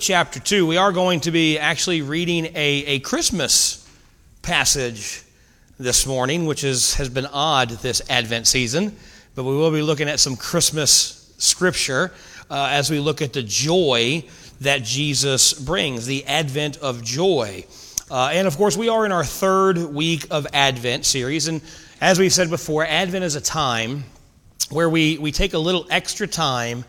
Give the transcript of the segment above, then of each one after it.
chapter 2. We are going to be actually reading a, a Christmas passage this morning, which is, has been odd this Advent season, but we will be looking at some Christmas scripture uh, as we look at the joy that Jesus brings, the Advent of joy. Uh, and of course, we are in our third week of Advent series. And as we've said before, Advent is a time where we, we take a little extra time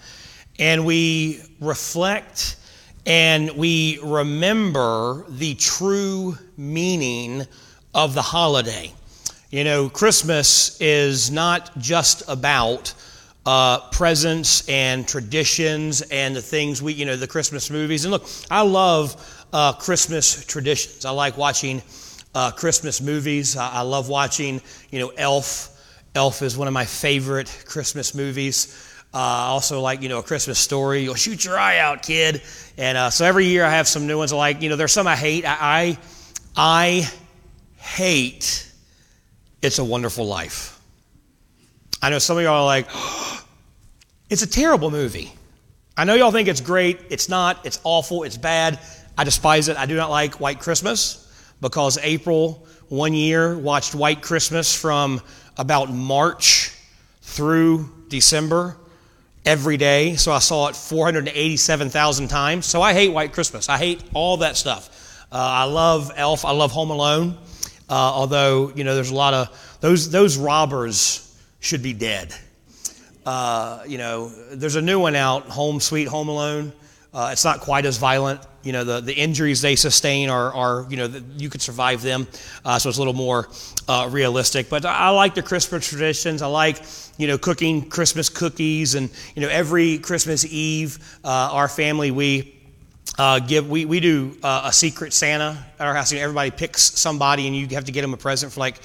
and we reflect and we remember the true meaning of the holiday. You know, Christmas is not just about uh, presents and traditions and the things we, you know, the Christmas movies. And look, I love uh, Christmas traditions. I like watching uh, Christmas movies. I, I love watching, you know, Elf. Elf is one of my favorite Christmas movies. Uh, also, like, you know, a Christmas story. You'll shoot your eye out, kid. And uh, so every year I have some new ones. Like, you know, there's some I hate. I, I, I hate It's a Wonderful Life. I know some of y'all are like, oh, it's a terrible movie. I know y'all think it's great. It's not. It's awful. It's bad. I despise it. I do not like White Christmas because April one year watched White Christmas from about March through December every day. So I saw it 487,000 times. So I hate White Christmas. I hate all that stuff. Uh, I love Elf. I love Home Alone. Uh, although, you know, there's a lot of those, those robbers should be dead. Uh, you know, there's a new one out, Home Sweet Home Alone. Uh, it's not quite as violent. You know, the, the injuries they sustain are, are you know, the, you could survive them. Uh, so it's a little more uh, realistic. But I like the Christmas traditions. I like, you know, cooking Christmas cookies. And, you know, every Christmas Eve, uh, our family, we uh, give we, we do uh, a secret Santa at our house. You know, everybody picks somebody, and you have to get them a present for like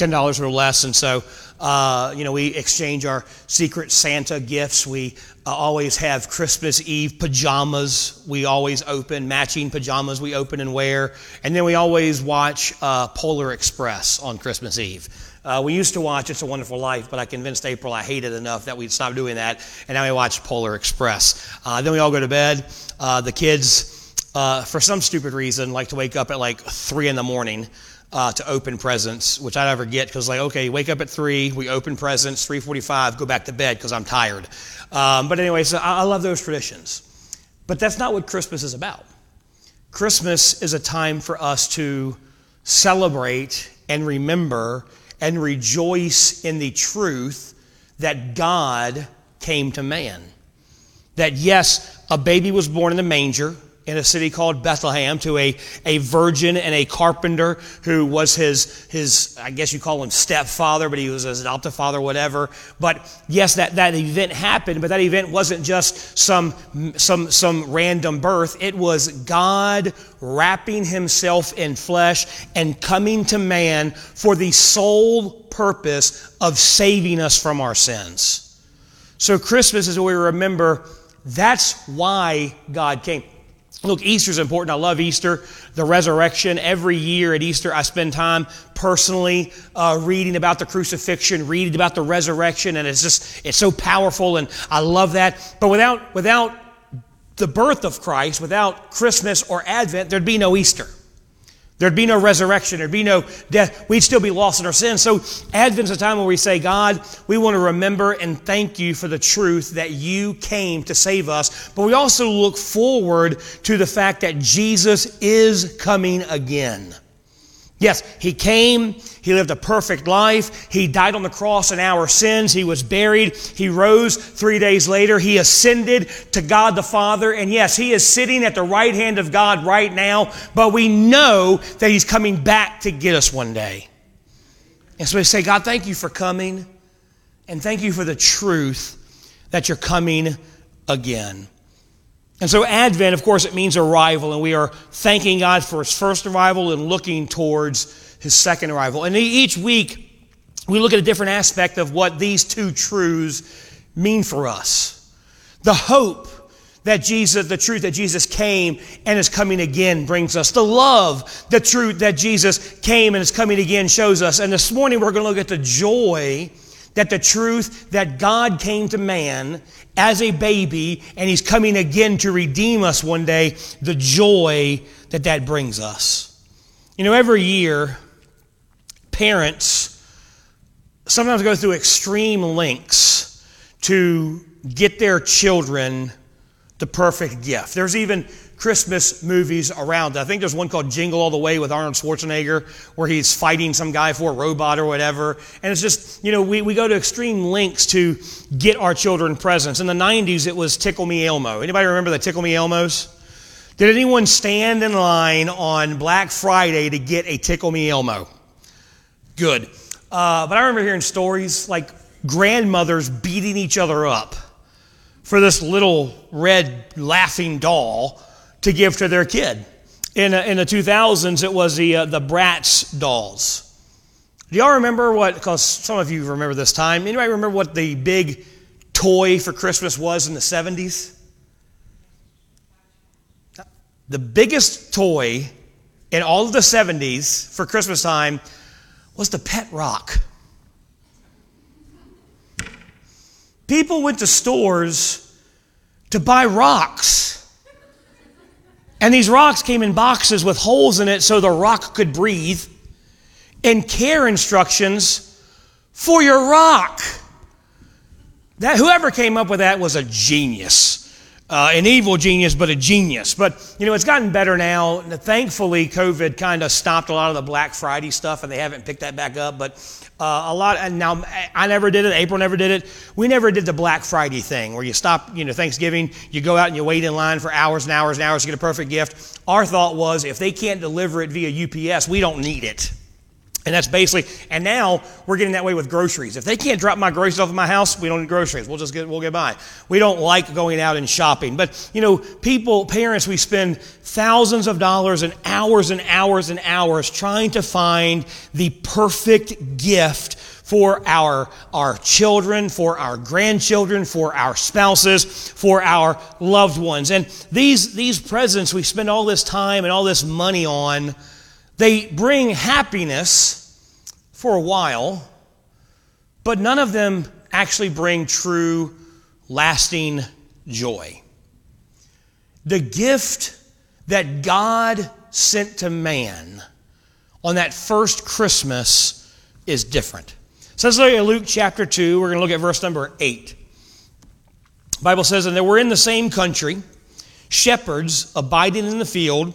ten dollars or less. And so, uh, you know, we exchange our secret Santa gifts. We uh, always have Christmas Eve pajamas. We always open matching pajamas. We open and wear, and then we always watch uh, Polar Express on Christmas Eve. Uh, we used to watch It's a Wonderful Life, but I convinced April I hated enough that we'd stop doing that, and now we watch Polar Express. Uh, then we all go to bed. The kids, for some stupid reason, like to wake up at like 3 in the morning. Uh, to open presents, which I never get because like okay, wake up at three, we open presents, three forty-five, go back to bed because I'm tired. Um, but anyway, so I, I love those traditions, but that's not what Christmas is about. Christmas is a time for us to celebrate and remember and rejoice in the truth that God came to man. That yes, a baby was born in the manger in a city called Bethlehem to a, a virgin and a carpenter who was his, his, I guess you call him stepfather, but he was his adoptive father, whatever. But yes, that, that event happened, but that event wasn't just some, some, some random birth. It was God wrapping himself in flesh and coming to man for the sole purpose of saving us from our sins. So Christmas is where we remember that's why God came. Look, Easter is important. I love Easter, the resurrection. Every year at Easter, I spend time personally uh, reading about the crucifixion, reading about the resurrection, and it's just it's so powerful, and I love that. But without without the birth of Christ, without Christmas or Advent, there'd be no Easter. There'd be no resurrection. There'd be no death. We'd still be lost in our sins. So Advent's a time where we say, God, we want to remember and thank you for the truth that you came to save us. But we also look forward to the fact that Jesus is coming again. Yes, he came, he lived a perfect life, he died on the cross in our sins, he was buried, he rose three days later, he ascended to God the Father, and yes, he is sitting at the right hand of God right now, but we know that he's coming back to get us one day. And so we say, God, thank you for coming, and thank you for the truth that you're coming again. And so, Advent, of course, it means arrival, and we are thanking God for his first arrival and looking towards his second arrival. And each week, we look at a different aspect of what these two truths mean for us. The hope that Jesus, the truth that Jesus came and is coming again brings us. The love, the truth that Jesus came and is coming again shows us. And this morning, we're going to look at the joy that the truth that God came to man as a baby and he's coming again to redeem us one day, the joy that that brings us. You know, every year, parents sometimes go through extreme lengths to get their children the perfect gift. There's even Christmas movies around. I think there's one called Jingle All the Way with Arnold Schwarzenegger where he's fighting some guy for a robot or whatever. And it's just, you know, we, we go to extreme lengths to get our children presents. In the 90s, it was Tickle Me Elmo. Anybody remember the Tickle Me Elmos? Did anyone stand in line on Black Friday to get a Tickle Me Elmo? Good. Uh, but I remember hearing stories like grandmothers beating each other up for this little red laughing doll to give to their kid. In, in the 2000s, it was the, uh, the Bratz dolls. Do y'all remember what, because some of you remember this time, anybody remember what the big toy for Christmas was in the 70s? The biggest toy in all of the 70s for Christmas time was the pet rock. People went to stores to buy rocks. And these rocks came in boxes with holes in it so the rock could breathe, and care instructions for your rock. That whoever came up with that was a genius. Uh, an evil genius, but a genius. But, you know, it's gotten better now. Thankfully, COVID kind of stopped a lot of the Black Friday stuff, and they haven't picked that back up. But uh, a lot, and now I never did it, April never did it. We never did the Black Friday thing where you stop, you know, Thanksgiving, you go out and you wait in line for hours and hours and hours to get a perfect gift. Our thought was if they can't deliver it via UPS, we don't need it. And that's basically, and now we're getting that way with groceries. If they can't drop my groceries off at my house, we don't need groceries. We'll just get, we'll get by. We don't like going out and shopping. But, you know, people, parents, we spend thousands of dollars and hours and hours and hours trying to find the perfect gift for our, our children, for our grandchildren, for our spouses, for our loved ones. And these, these presents we spend all this time and all this money on, they bring happiness for a while, but none of them actually bring true, lasting joy. The gift that God sent to man on that first Christmas is different. So let's look at Luke chapter 2. We're going to look at verse number 8. The Bible says, And they were in the same country, shepherds abiding in the field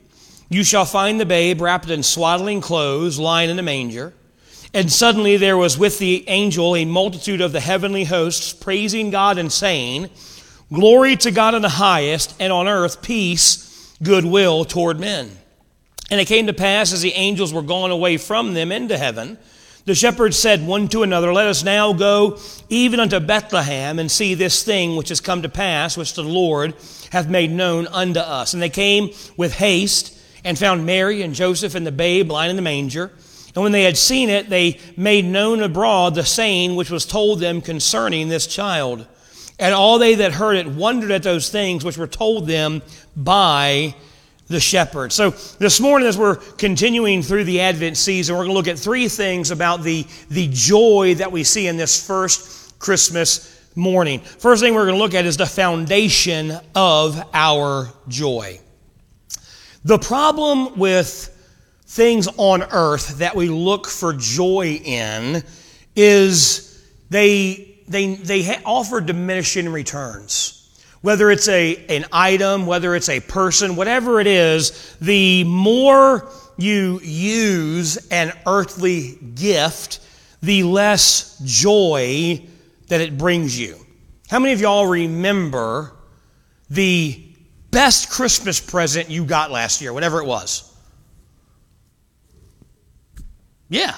You shall find the babe wrapped in swaddling clothes, lying in a manger. And suddenly there was with the angel a multitude of the heavenly hosts, praising God and saying, Glory to God in the highest, and on earth peace, goodwill toward men. And it came to pass as the angels were gone away from them into heaven, the shepherds said one to another, Let us now go even unto Bethlehem and see this thing which has come to pass, which the Lord hath made known unto us. And they came with haste and found Mary and Joseph and the babe lying in the manger. And when they had seen it, they made known abroad the saying which was told them concerning this child. And all they that heard it wondered at those things which were told them by the shepherd. So this morning, as we're continuing through the Advent season, we're going to look at three things about the, the joy that we see in this first Christmas morning. First thing we're going to look at is the foundation of our joy. The problem with things on earth that we look for joy in is they, they, they offer diminishing returns. Whether it's a, an item, whether it's a person, whatever it is, the more you use an earthly gift, the less joy that it brings you. How many of y'all remember the best Christmas present you got last year, whatever it was? Yeah.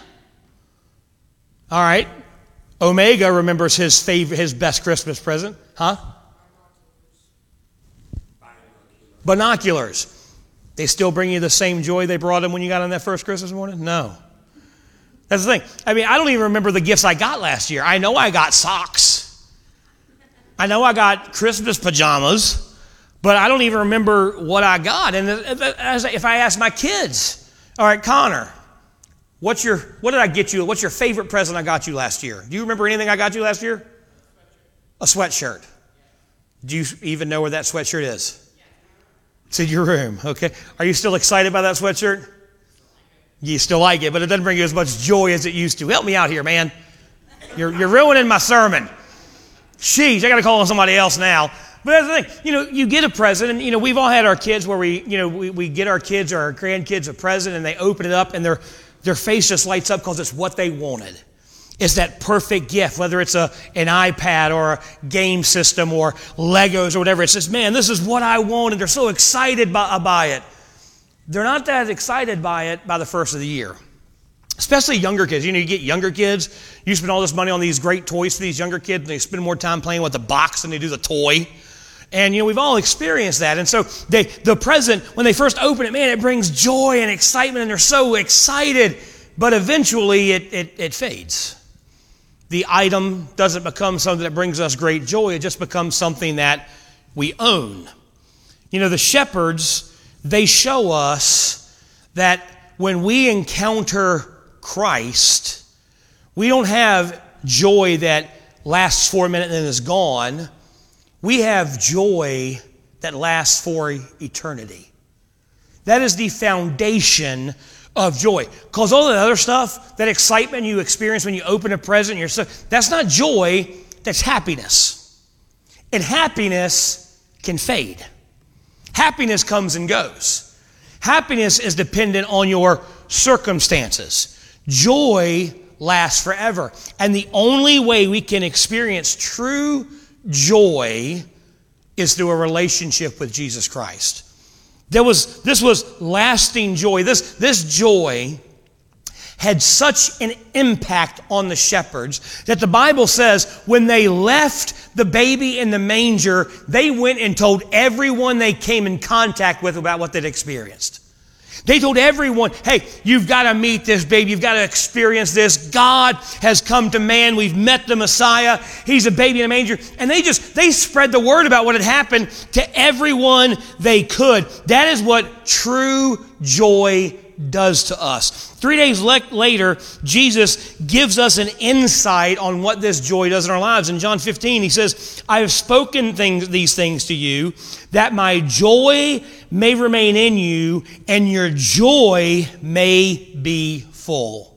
All right. Omega remembers his favorite, his best Christmas present, huh? Binoculars. They still bring you the same joy they brought them when you got on that first Christmas morning? No. That's the thing. I mean, I don't even remember the gifts I got last year. I know I got socks. I know I got Christmas pajamas, but I don't even remember what I got. And if I ask my kids, all right, Connor, what's your, what did I get you? What's your favorite present I got you last year? Do you remember anything I got you last year? A sweatshirt. Do you even know where that sweatshirt is? It's in your room, okay? Are you still excited by that sweatshirt? You still like it, but it doesn't bring you as much joy as it used to. Help me out here, man. You're, you're ruining my sermon. Sheesh, I got to call on somebody else now. But that's the thing, you know, you get a present, and you know, we've all had our kids where we, you know, we, we get our kids or our grandkids a present, and they open it up, and their their face just lights up because it's what they wanted. It's that perfect gift, whether it's a, an iPad or a game system or Legos or whatever. It says, man, this is what I want, and they're so excited by, uh, by it. They're not that excited by it by the first of the year. Especially younger kids. You know, you get younger kids, you spend all this money on these great toys for these younger kids, and they spend more time playing with the box than they do the toy. And you know, we've all experienced that. And so they the present, when they first open it, man, it brings joy and excitement, and they're so excited, but eventually it, it, it fades the item doesn't become something that brings us great joy, it just becomes something that we own. You know, the shepherds, they show us that when we encounter Christ, we don't have joy that lasts for a minute and then is gone. We have joy that lasts for eternity. That is the foundation of joy. Because all that other stuff, that excitement you experience when you open a present, you're so, that's not joy, that's happiness. And happiness can fade. Happiness comes and goes. Happiness is dependent on your circumstances. Joy lasts forever. And the only way we can experience true joy is through a relationship with Jesus Christ. There was, this was lasting joy. This, this joy had such an impact on the shepherds that the Bible says when they left the baby in the manger, they went and told everyone they came in contact with about what they'd experienced. They told everyone, hey, you've got to meet this baby. You've got to experience this. God has come to man. We've met the Messiah. He's a baby in a manger. And they just, they spread the word about what had happened to everyone they could. That is what true joy does to us. Three days le- later, Jesus gives us an insight on what this joy does in our lives. In John 15, he says, I have spoken things, these things to you, that my joy may remain in you, and your joy may be full.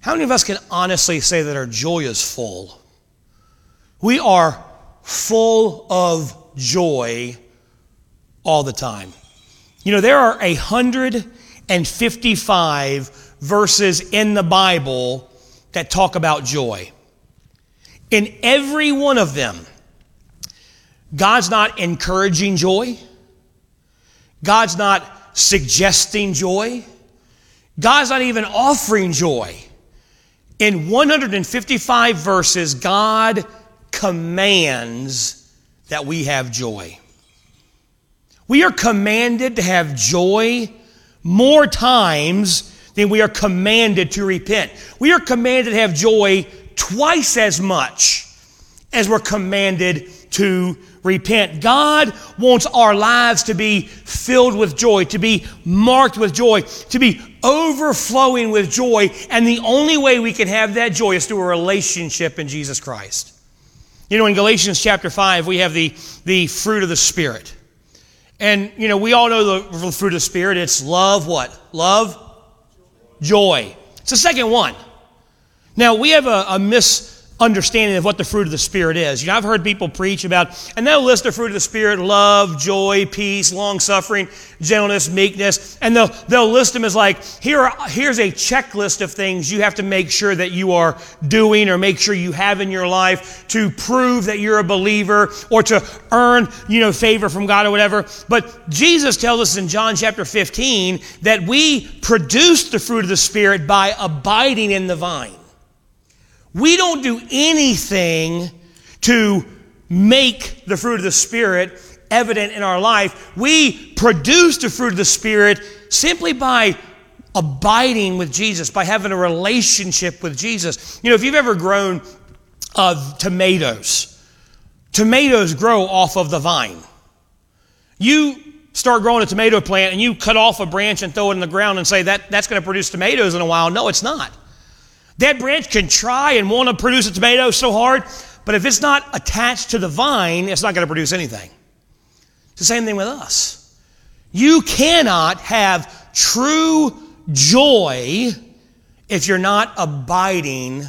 How many of us can honestly say that our joy is full? We are full of joy all the time. You know, there are a hundred and 55 verses in the Bible that talk about joy. In every one of them, God's not encouraging joy. God's not suggesting joy. God's not even offering joy. In 155 verses, God commands that we have joy. We are commanded to have joy more times than we are commanded to repent. We are commanded to have joy twice as much as we're commanded to repent. God wants our lives to be filled with joy, to be marked with joy, to be overflowing with joy. And the only way we can have that joy is through a relationship in Jesus Christ. You know, in Galatians chapter 5, we have the, the fruit of the Spirit. And, you know, we all know the fruit of the Spirit. It's love, what? Love, joy. It's the second one. Now, we have a, a understanding of what the fruit of the Spirit is. You know, I've heard people preach about, and they'll list the fruit of the Spirit love, joy, peace, long suffering, gentleness, meekness, and they'll, they'll list them as like, here are, here's a checklist of things you have to make sure that you are doing or make sure you have in your life to prove that you're a believer or to earn, you know, favor from God or whatever. But Jesus tells us in John chapter 15 that we produce the fruit of the Spirit by abiding in the vine. We don't do anything to make the fruit of the Spirit evident in our life. We produce the fruit of the Spirit simply by abiding with Jesus, by having a relationship with Jesus. You know, if you've ever grown uh, tomatoes, tomatoes grow off of the vine. You start growing a tomato plant and you cut off a branch and throw it in the ground and say that that's going to produce tomatoes in a while. No, it's not. That branch can try and want to produce a tomato so hard, but if it's not attached to the vine, it's not going to produce anything. It's the same thing with us. You cannot have true joy if you're not abiding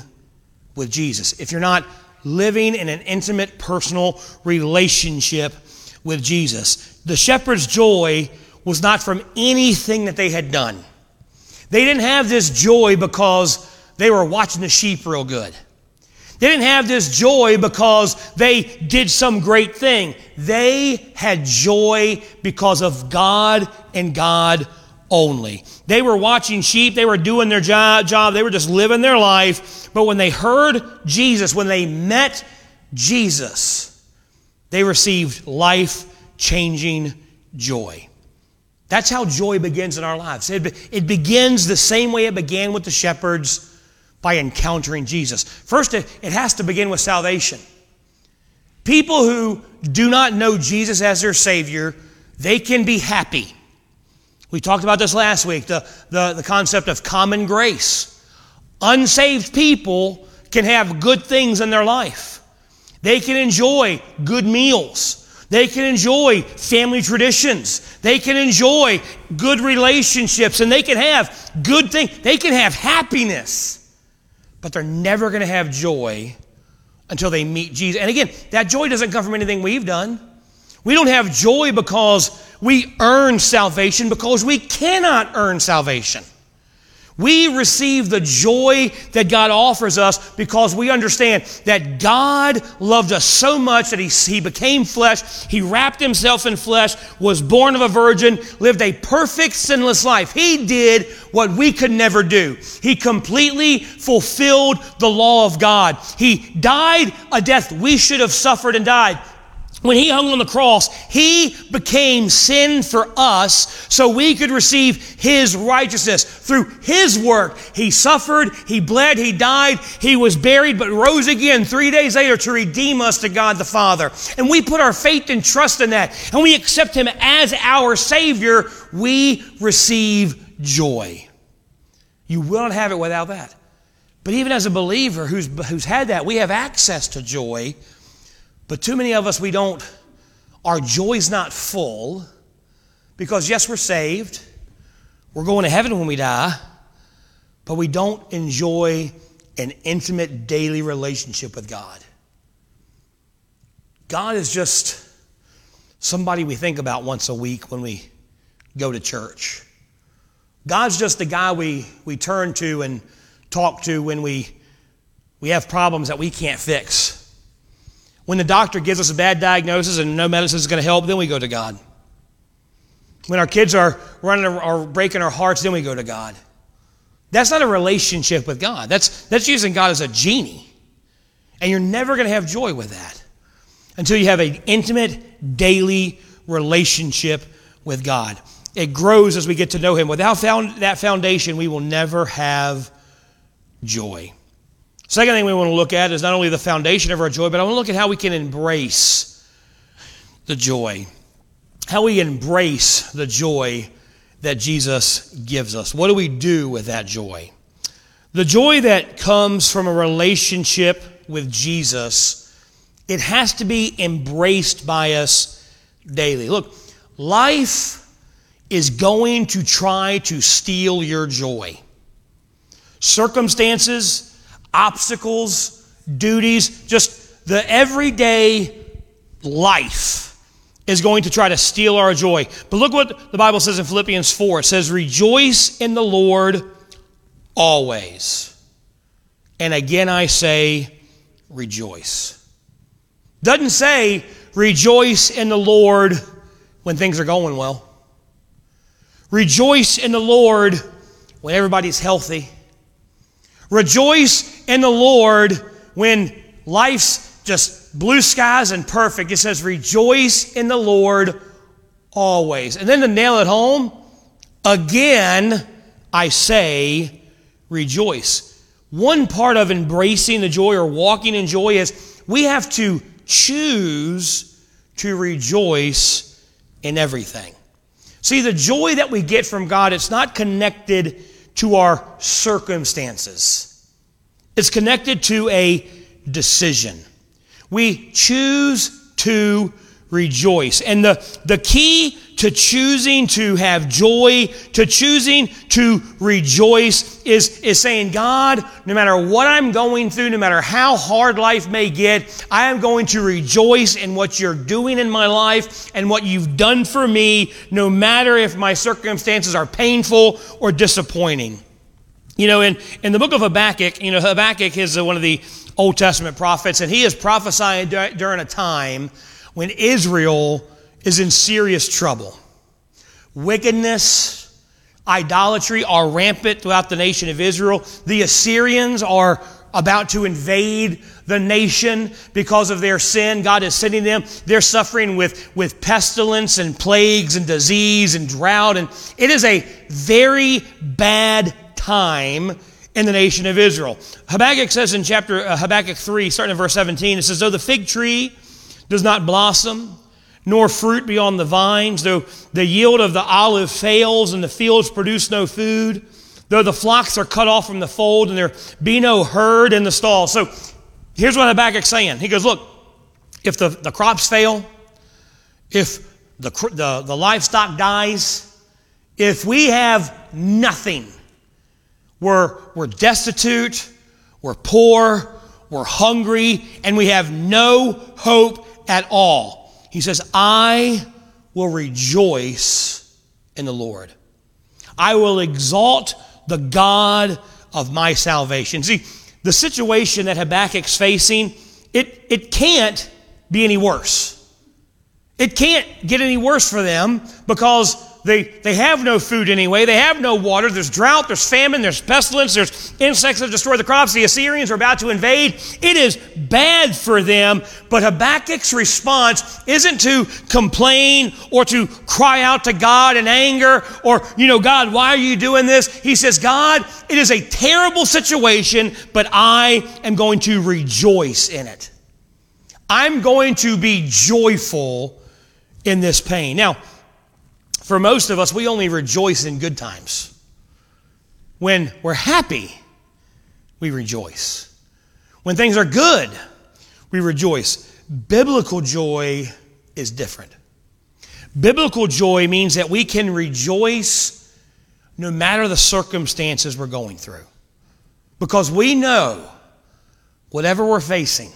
with Jesus, if you're not living in an intimate, personal relationship with Jesus. The shepherd's joy was not from anything that they had done. They didn't have this joy because they were watching the sheep real good. They didn't have this joy because they did some great thing. They had joy because of God and God only. They were watching sheep, they were doing their job, job, they were just living their life. But when they heard Jesus, when they met Jesus, they received life changing joy. That's how joy begins in our lives. It, it begins the same way it began with the shepherds by encountering Jesus. First, it, has to begin with salvation. People who do not know Jesus as their Savior, they can be happy. We talked about this last week the, the, the concept of common grace. Unsaved people can have good things in their life, they can enjoy good meals. They can enjoy family traditions. They can enjoy good relationships and they can have good things. They can have happiness but they're never going to have joy until they meet Jesus. And again, that joy doesn't come from anything we've done. We don't have joy because we earn salvation, because we cannot earn salvation. We receive the joy that God offers us because we understand that God loved us so much that he, he became flesh. He wrapped himself in flesh, was born of a virgin, lived a perfect, sinless life. He did what we could never do. He completely fulfilled the law of God. He died a death we should have suffered and died when he hung on the cross, he became sin for us so we could receive his righteousness. Through his work, he suffered, he bled, he died, he was buried, but rose again three days later to redeem us to God the Father. And we put our faith and trust in that, and we accept him as our Savior, we receive joy. You will not have it without that. But even as a believer who's, who's had that, we have access to joy but too many of us, we don't, our joy's not full because, yes, we're saved. We're going to heaven when we die, but we don't enjoy an intimate daily relationship with God. God is just somebody we think about once a week when we go to church. God's just the guy we, we turn to and talk to when we, we have problems that we can't fix. When the doctor gives us a bad diagnosis and no medicine is going to help, then we go to God. When our kids are running or breaking our hearts, then we go to God. That's not a relationship with God. That's, that's using God as a genie. And you're never going to have joy with that until you have an intimate, daily relationship with God. It grows as we get to know Him. Without found, that foundation, we will never have joy. Second thing we want to look at is not only the foundation of our joy, but I want to look at how we can embrace the joy. How we embrace the joy that Jesus gives us. What do we do with that joy? The joy that comes from a relationship with Jesus, it has to be embraced by us daily. Look, life is going to try to steal your joy. Circumstances, obstacles, duties, just the everyday life is going to try to steal our joy. But look what the Bible says in Philippians 4 it says, Rejoice in the Lord always. And again I say, Rejoice. Doesn't say, Rejoice in the Lord when things are going well. Rejoice in the Lord when everybody's healthy. Rejoice in the Lord when life's just blue skies and perfect. It says, Rejoice in the Lord always. And then to nail it home, again, I say, rejoice. One part of embracing the joy or walking in joy is we have to choose to rejoice in everything. See, the joy that we get from God, it's not connected to our circumstances. It's connected to a decision. We choose to rejoice. And the, the key to choosing to have joy, to choosing to rejoice, is, is saying, God, no matter what I'm going through, no matter how hard life may get, I am going to rejoice in what you're doing in my life and what you've done for me, no matter if my circumstances are painful or disappointing. You know, in, in the book of Habakkuk, you know, Habakkuk is uh, one of the Old Testament prophets, and he is prophesying during a time when Israel is in serious trouble. Wickedness, idolatry are rampant throughout the nation of Israel. The Assyrians are about to invade the nation because of their sin. God is sending them. They're suffering with, with pestilence and plagues and disease and drought. And it is a very bad time in the nation of Israel. Habakkuk says in chapter uh, Habakkuk 3, starting in verse 17, it says, Though the fig tree does not blossom, nor fruit be on the vines, though the yield of the olive fails and the fields produce no food, though the flocks are cut off from the fold and there be no herd in the stall. So here's what Habakkuk's saying. He goes, Look, if the, the crops fail, if the, the, the livestock dies, if we have nothing, we're, we're destitute, we're poor, we're hungry, and we have no hope at all. He says, I will rejoice in the Lord. I will exalt the God of my salvation. See, the situation that Habakkuk's facing, it, it can't be any worse. It can't get any worse for them because they, they have no food anyway. They have no water. There's drought, there's famine, there's pestilence, there's insects that destroy the crops. The Assyrians are about to invade. It is bad for them. But Habakkuk's response isn't to complain or to cry out to God in anger or, you know, God, why are you doing this? He says, God, it is a terrible situation, but I am going to rejoice in it. I'm going to be joyful in this pain. Now, for most of us, we only rejoice in good times. When we're happy, we rejoice. When things are good, we rejoice. Biblical joy is different. Biblical joy means that we can rejoice no matter the circumstances we're going through. Because we know whatever we're facing,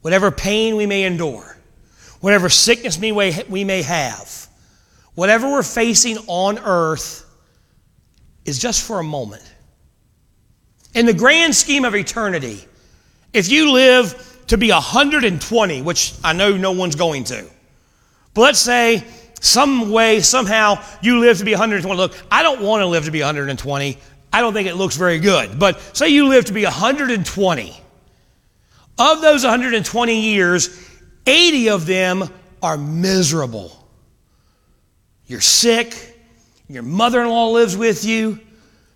whatever pain we may endure, whatever sickness we may have, Whatever we're facing on earth is just for a moment. In the grand scheme of eternity, if you live to be 120, which I know no one's going to, but let's say some way, somehow, you live to be 120. Look, I don't want to live to be 120. I don't think it looks very good. But say you live to be 120. Of those 120 years, 80 of them are miserable. You're sick. Your mother in law lives with you.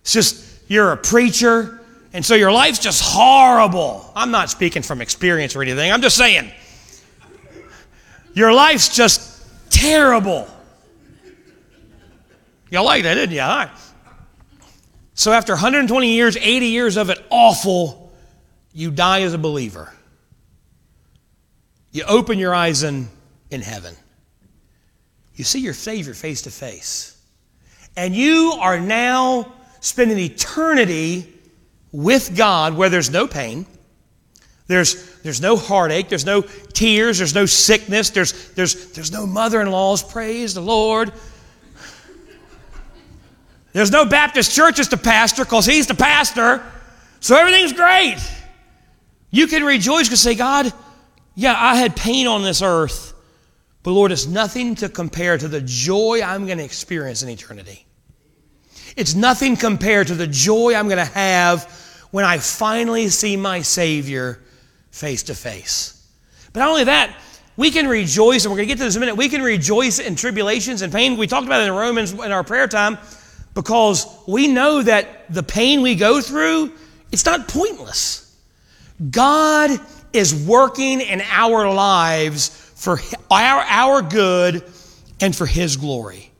It's just, you're a preacher. And so your life's just horrible. I'm not speaking from experience or anything. I'm just saying. Your life's just terrible. Y'all like that, didn't you? All right. So after 120 years, 80 years of it awful, you die as a believer. You open your eyes in, in heaven you see your Savior face to face. And you are now spending eternity with God where there's no pain, there's, there's no heartache, there's no tears, there's no sickness, there's, there's, there's no mother in laws, praise the Lord. There's no Baptist churches to pastor because he's the pastor. So everything's great. You can rejoice and say, God, yeah, I had pain on this earth. But Lord, it's nothing to compare to the joy I'm going to experience in eternity. It's nothing compared to the joy I'm going to have when I finally see my Savior face to face. But not only that, we can rejoice, and we're going to get to this in a minute. We can rejoice in tribulations and pain. We talked about it in Romans in our prayer time because we know that the pain we go through, it's not pointless. God is working in our lives for our, our good and for His glory.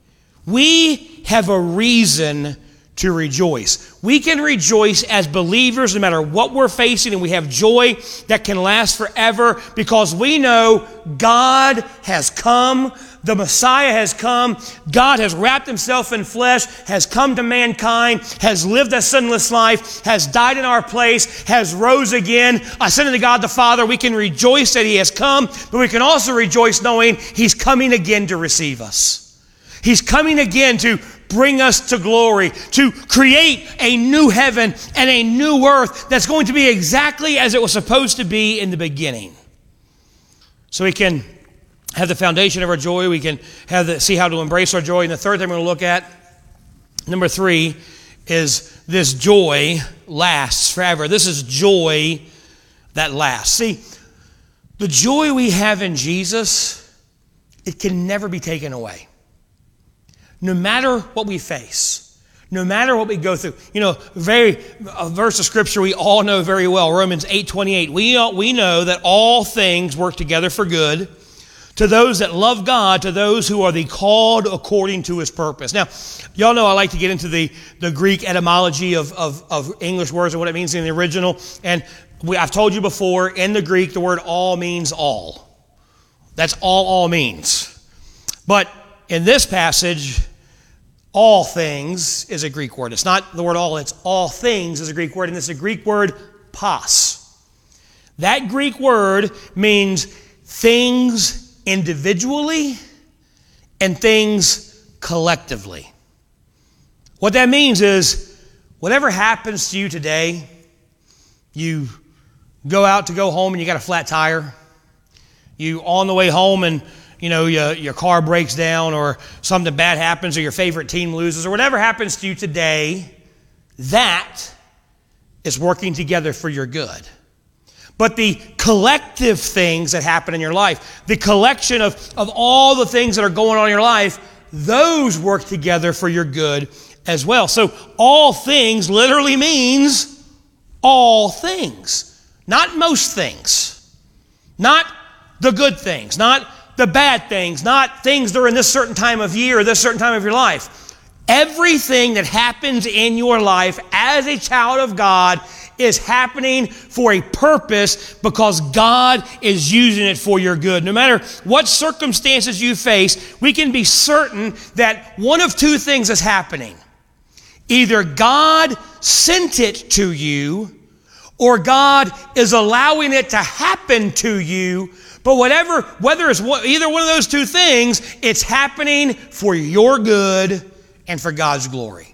We have a reason to rejoice. We can rejoice as believers no matter what we're facing, and we have joy that can last forever because we know God has come. The Messiah has come. God has wrapped himself in flesh, has come to mankind, has lived a sinless life, has died in our place, has rose again, I ascended to God the Father. We can rejoice that he has come, but we can also rejoice knowing he's coming again to receive us. He's coming again to bring us to glory, to create a new heaven and a new earth that's going to be exactly as it was supposed to be in the beginning. So we can have the foundation of our joy, we can have the, see how to embrace our joy. And the third thing we're going to look at, number three, is this joy lasts forever. This is joy that lasts. See, the joy we have in Jesus, it can never be taken away no matter what we face, no matter what we go through. You know, very a verse of scripture we all know very well, Romans 8:28. We we know that all things work together for good to those that love God, to those who are the called according to his purpose. Now, y'all know I like to get into the, the Greek etymology of, of, of English words and what it means in the original. And we, I've told you before, in the Greek, the word all means all. That's all all means. But in this passage, all things is a Greek word. It's not the word all, it's all things is a Greek word, and it's a Greek word pas. That Greek word means things individually and things collectively. What that means is whatever happens to you today, you go out to go home and you got a flat tire. You on the way home and you know, your, your car breaks down or something bad happens or your favorite team loses or whatever happens to you today, that is working together for your good. But the collective things that happen in your life, the collection of, of all the things that are going on in your life, those work together for your good as well. So, all things literally means all things, not most things, not the good things, not the bad things, not things that are in this certain time of year or this certain time of your life. Everything that happens in your life as a child of God is happening for a purpose because God is using it for your good. No matter what circumstances you face, we can be certain that one of two things is happening. Either God sent it to you, or God is allowing it to happen to you but whatever, whether it's either one of those two things, it's happening for your good and for God's glory.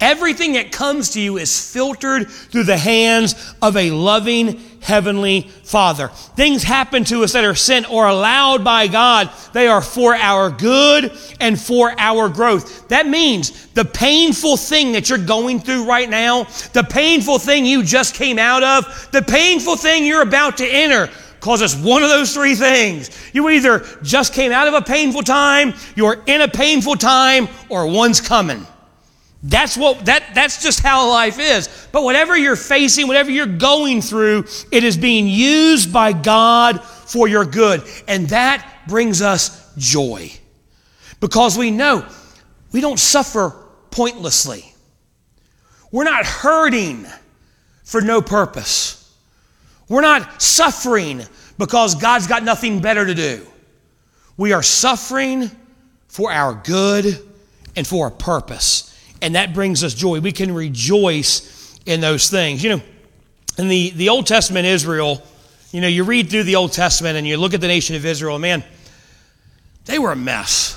Everything that comes to you is filtered through the hands of a loving heavenly Father. Things happen to us that are sent or allowed by God. They are for our good and for our growth. That means the painful thing that you're going through right now, the painful thing you just came out of, the painful thing you're about to enter, because it's one of those three things. You either just came out of a painful time, you're in a painful time, or one's coming. That's what that that's just how life is. But whatever you're facing, whatever you're going through, it is being used by God for your good. And that brings us joy. Because we know we don't suffer pointlessly. We're not hurting for no purpose. We're not suffering because God's got nothing better to do. We are suffering for our good and for a purpose. And that brings us joy. We can rejoice in those things. You know, in the, the Old Testament Israel, you know, you read through the Old Testament and you look at the nation of Israel, man, they were a mess.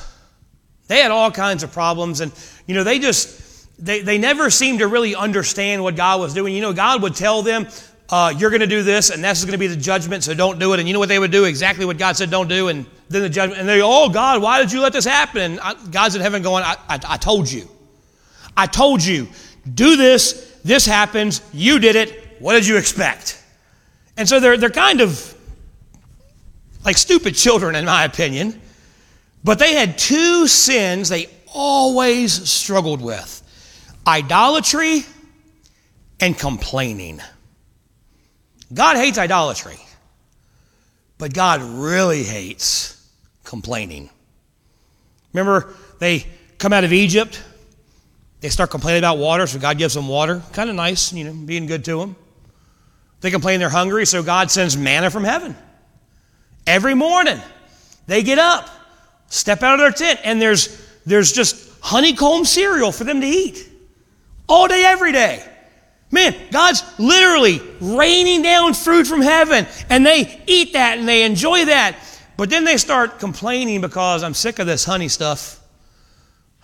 They had all kinds of problems, and you know, they just they, they never seemed to really understand what God was doing. You know, God would tell them, uh, you're going to do this, and that's going to be the judgment, so don't do it. And you know what they would do? Exactly what God said don't do, and then the judgment. And they go, oh, God, why did you let this happen? And God's in heaven going, I, I, I told you. I told you, do this, this happens, you did it, what did you expect? And so they're, they're kind of like stupid children, in my opinion. But they had two sins they always struggled with idolatry and complaining. God hates idolatry, but God really hates complaining. Remember, they come out of Egypt, they start complaining about water, so God gives them water. Kind of nice, you know, being good to them. They complain they're hungry, so God sends manna from heaven. Every morning, they get up, step out of their tent, and there's, there's just honeycomb cereal for them to eat all day, every day. Man, God's literally raining down fruit from heaven, and they eat that and they enjoy that. But then they start complaining because I'm sick of this honey stuff.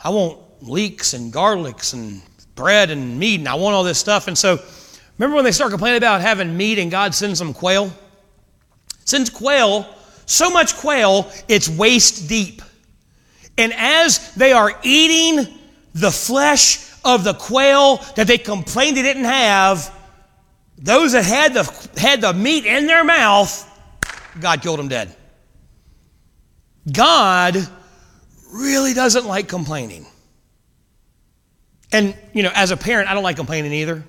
I want leeks and garlics and bread and meat, and I want all this stuff. And so Remember when they start complaining about having meat and God sends them quail? Sends quail, so much quail, it's waist deep. And as they are eating the flesh of the quail that they complained they didn't have, those that had the, had the meat in their mouth, God killed them dead. God really doesn't like complaining. And, you know, as a parent, I don't like complaining either.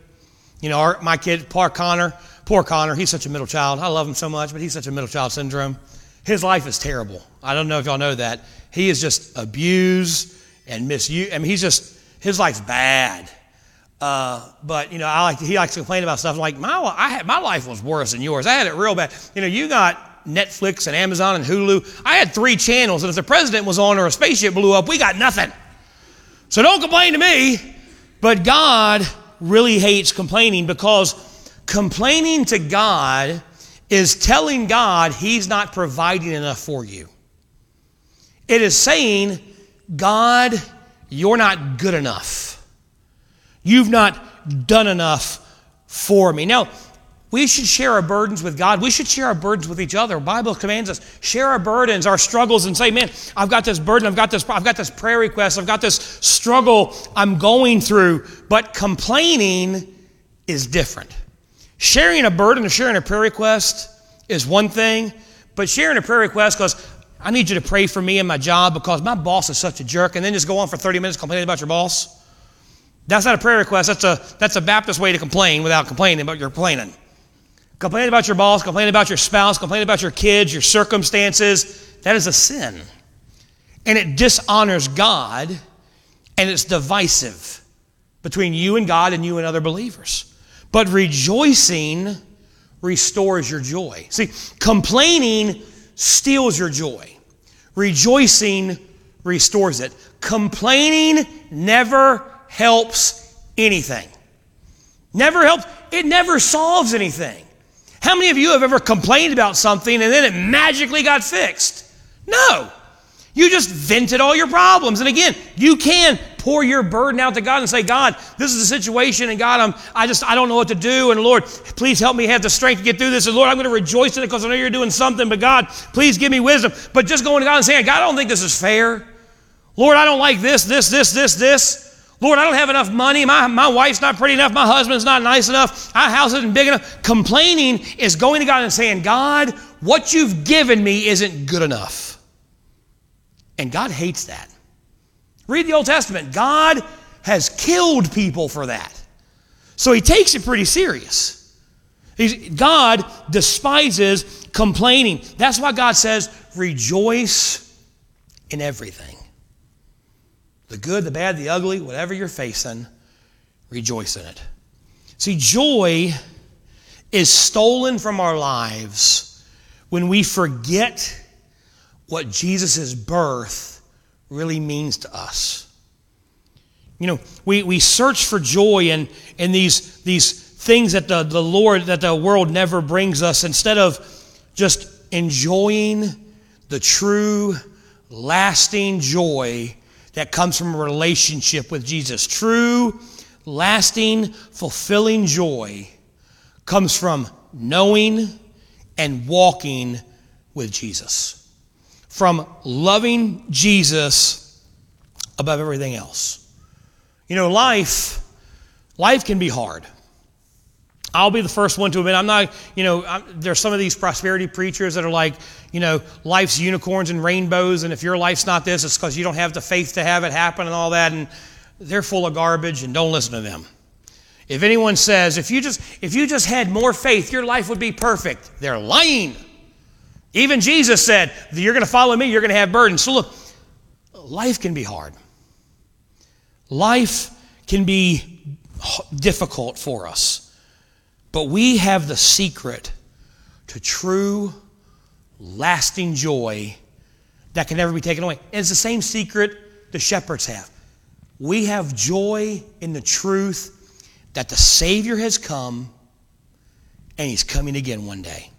You know, our, my kid, poor Connor, poor Connor, he's such a middle child. I love him so much, but he's such a middle child syndrome. His life is terrible. I don't know if y'all know that. He is just abused and misused. I mean, he's just, his life's bad. Uh, but you know, I like he likes to complain about stuff like my I had, my life was worse than yours. I had it real bad. You know, you got Netflix and Amazon and Hulu. I had three channels, and if the president was on or a spaceship blew up, we got nothing. So don't complain to me. But God really hates complaining because complaining to God is telling God He's not providing enough for you. It is saying, God, you're not good enough. You've not done enough for me. Now, we should share our burdens with God. We should share our burdens with each other. The Bible commands us share our burdens, our struggles, and say, "Man, I've got this burden. I've got this. I've got this prayer request. I've got this struggle I'm going through." But complaining is different. Sharing a burden or sharing a prayer request is one thing, but sharing a prayer request goes, I need you to pray for me and my job because my boss is such a jerk, and then just go on for 30 minutes complaining about your boss. That's not a prayer request. That's a that's a Baptist way to complain without complaining, but you're complaining. Complaining about your boss, complain about your spouse, complain about your kids, your circumstances, that is a sin. And it dishonors God and it's divisive between you and God and you and other believers. But rejoicing restores your joy. See, complaining steals your joy, rejoicing restores it. Complaining never helps anything. Never helps, it never solves anything. How many of you have ever complained about something and then it magically got fixed? No. You just vented all your problems. And again, you can pour your burden out to God and say, God, this is the situation, and God, I'm, I just, I don't know what to do. And Lord, please help me have the strength to get through this. And Lord, I'm going to rejoice in it because I know you're doing something, but God, please give me wisdom. But just going to God and saying, God, I don't think this is fair. Lord, I don't like this, this, this, this, this. Lord, I don't have enough money. My, my wife's not pretty enough. My husband's not nice enough. Our house isn't big enough. Complaining is going to God and saying, God, what you've given me isn't good enough. And God hates that. Read the Old Testament. God has killed people for that. So he takes it pretty serious. He's, God despises complaining. That's why God says, rejoice in everything the good, the bad, the ugly, whatever you're facing, rejoice in it. See, joy is stolen from our lives when we forget what Jesus' birth really means to us. You know, we, we search for joy in, in these, these things that the, the Lord, that the world never brings us, instead of just enjoying the true, lasting joy that comes from a relationship with Jesus. True, lasting, fulfilling joy comes from knowing and walking with Jesus, from loving Jesus above everything else. You know, life, Life can be hard. I'll be the first one to admit I'm not, you know, I'm, there's some of these prosperity preachers that are like, you know, life's unicorns and rainbows, and if your life's not this, it's because you don't have the faith to have it happen and all that, and they're full of garbage, and don't listen to them. If anyone says, if you just if you just had more faith, your life would be perfect, they're lying. Even Jesus said, You're going to follow me, you're going to have burdens. So look, life can be hard. Life can be difficult for us. But we have the secret to true, lasting joy that can never be taken away. And it's the same secret the shepherds have. We have joy in the truth that the Savior has come and He's coming again one day.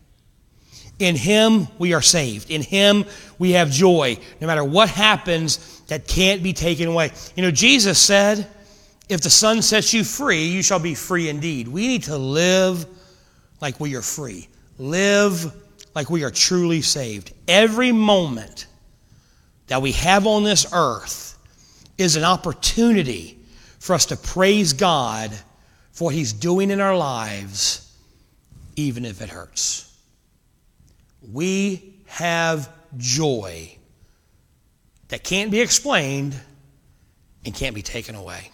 In Him, we are saved. In Him, we have joy. No matter what happens, that can't be taken away. You know, Jesus said, if the Son sets you free, you shall be free indeed. We need to live like we are free, live like we are truly saved. Every moment that we have on this earth is an opportunity for us to praise God for what He's doing in our lives, even if it hurts. We have joy that can't be explained and can't be taken away.